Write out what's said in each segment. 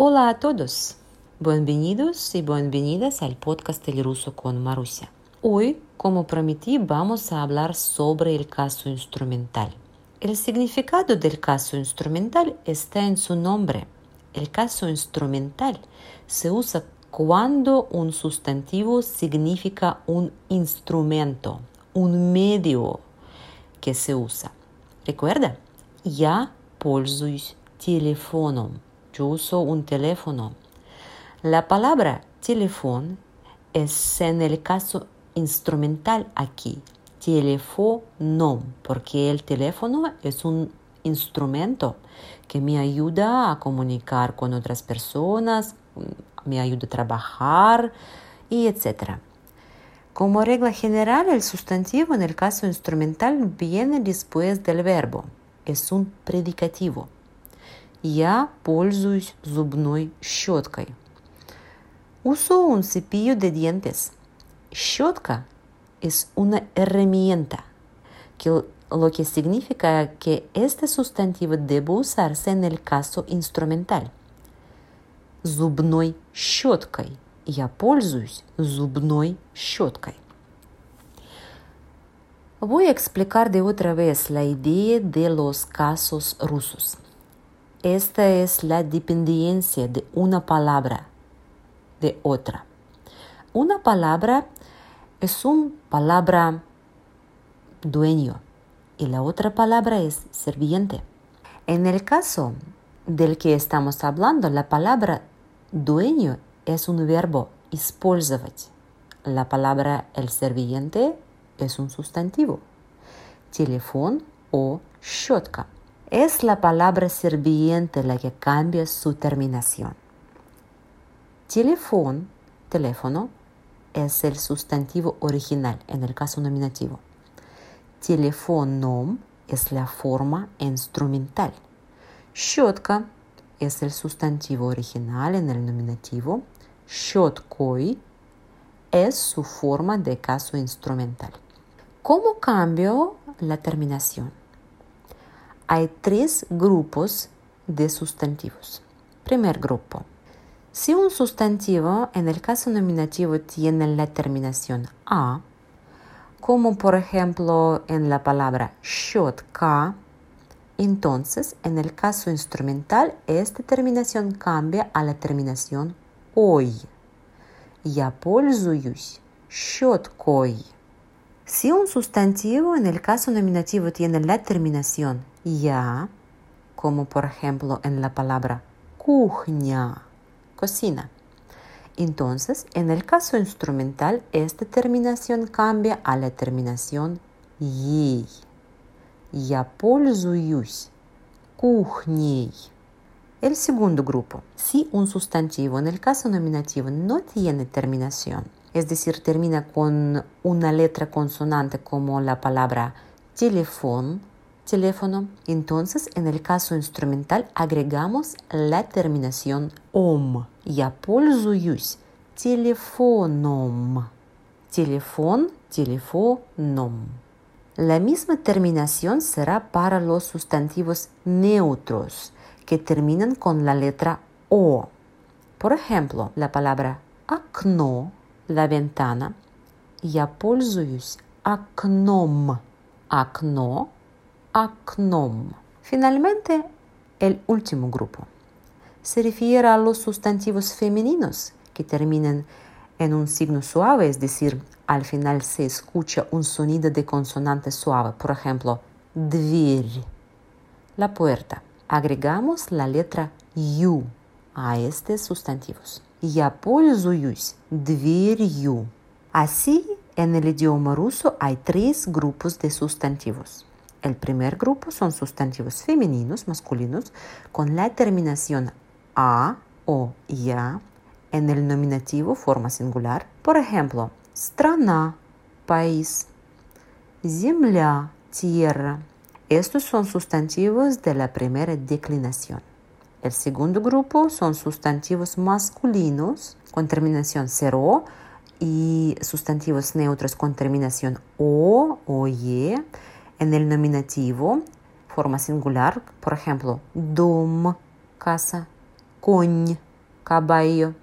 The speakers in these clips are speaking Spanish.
Hola a todos. Bienvenidos y bienvenidas al podcast El ruso con Marusia. Hoy, como prometí, vamos a hablar sobre el caso instrumental. El significado del caso instrumental está en su nombre. El caso instrumental se usa cuando un sustantivo significa un instrumento, un medio que se usa. Recuerda, я пользуюсь телефоном. Yo uso un teléfono. La palabra teléfono es en el caso instrumental aquí, teléfono, porque el teléfono es un instrumento que me ayuda a comunicar con otras personas, me ayuda a trabajar y etc. Como regla general, el sustantivo en el caso instrumental viene después del verbo. Es un predicativo. Я пользуюсь зубной щеткой. Uso un cepillo de dientes. Щетка es una herramienta, que, lo que significa que este sustantivo debe usarse en el caso instrumental. Зубной щеткой. Я пользуюсь зубной щеткой. Voy a explicar de otra vez la idea de los casos rusos. Esta es la dependencia de una palabra de otra. Una palabra es una palabra dueño y la otra palabra es serviente. En el caso del que estamos hablando, la palabra dueño es un verbo использовать. La palabra el serviente es un sustantivo. Teléfono o щетка. Es la palabra serviente la que cambia su terminación. Teléfono, teléfono, es el sustantivo original en el caso nominativo. Teléfono es la forma instrumental. Щетка es el sustantivo original en el nominativo. Щеткой es su forma de caso instrumental. ¿Cómo cambio la terminación? hay tres grupos de sustantivos. Primer grupo. Si un sustantivo en el caso nominativo tiene la terminación a, como por ejemplo en la palabra щетка, entonces en el caso instrumental esta terminación cambia a la terminación ой. Я пользуюсь щеткой. Si un sustantivo en el caso nominativo tiene la terminación ya, como por ejemplo en la palabra кухня, cocina. Entonces, en el caso instrumental, esta terminación cambia a la terminación ей. Я пользуюсь кухней. El segundo grupo. Si un sustantivo en el caso nominativo no tiene terminación, es decir, termina con una letra consonante como la palabra teléfono, teléfono, entonces en el caso instrumental agregamos la terminación om. Я пользуюсь телефоном. Телефон, teléfonom. La misma terminación será para los sustantivos neutros que terminan con la letra O. Por ejemplo, la palabra окно, la ventana. Я пользуюсь окном. Окно окном. Finalmente, el último grupo se refiere a los sustantivos femeninos que terminan en un signo suave, es decir, al final se escucha un sonido de consonante suave. Por ejemplo, дверь, la puerta. Agregamos la letra ю a estos sustantivos. Я пользуюсь дверью. Así, en el idioma ruso hay tres grupos de sustantivos. El primer grupo son sustantivos femeninos, masculinos, con la terminación a o ya en el nominativo forma singular. Por ejemplo, страна, país, земля, tierra. Estos son sustantivos de la primera declinación. El segundo grupo son sustantivos masculinos con terminación 0 y sustantivos neutros con terminación o o ye en el nominativo, forma singular, por ejemplo, dom, casa, конь, caballo,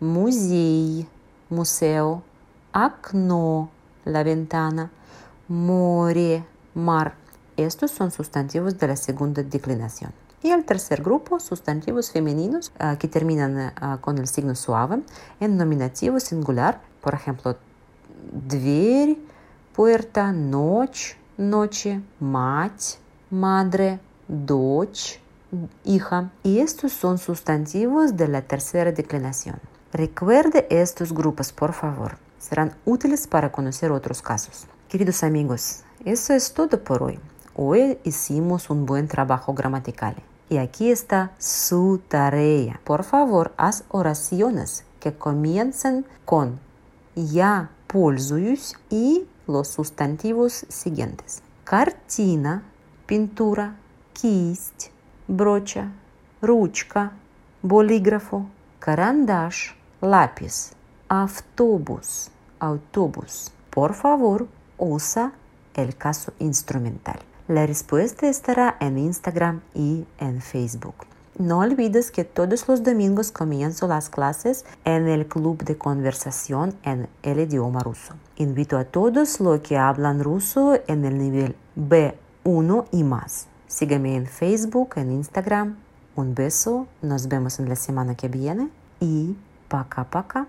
музей, museo, окно, la ventana, море, mar. Estos son sustantivos de la segunda declinación. Y el tercer grupo, sustantivos femeninos uh, que terminan uh, con el signo suave en nominativo singular, por ejemplo, дверь, puerta, ночь, noche, мать, madre, дочь, hija. Y estos son sustantivos de la tercera declinación. Recuerde estos grupos, por favor. Serán útiles para conocer otros casos. Queridos amigos, eso es todo por hoy. Hoy hicimos un buen trabajo gramatical. Y aquí está su tarea. Por favor, haz oraciones que comiencen con я пользуюсь y los sustantivos siguientes. Картина, pintura, кисть, brocha, ручка, bolígrafo, карандаш, lápiz, автобус, autobús. Por favor, usa el caso instrumental. La respuesta estará en Instagram y en Facebook. No olvides que todos los domingos comienzo las clases en el club de conversación en el idioma ruso. Invito a todos los que hablan ruso en el nivel B1 y más. Sígueme en Facebook, en Instagram. Un beso, nos vemos en la semana que viene y пока-пока.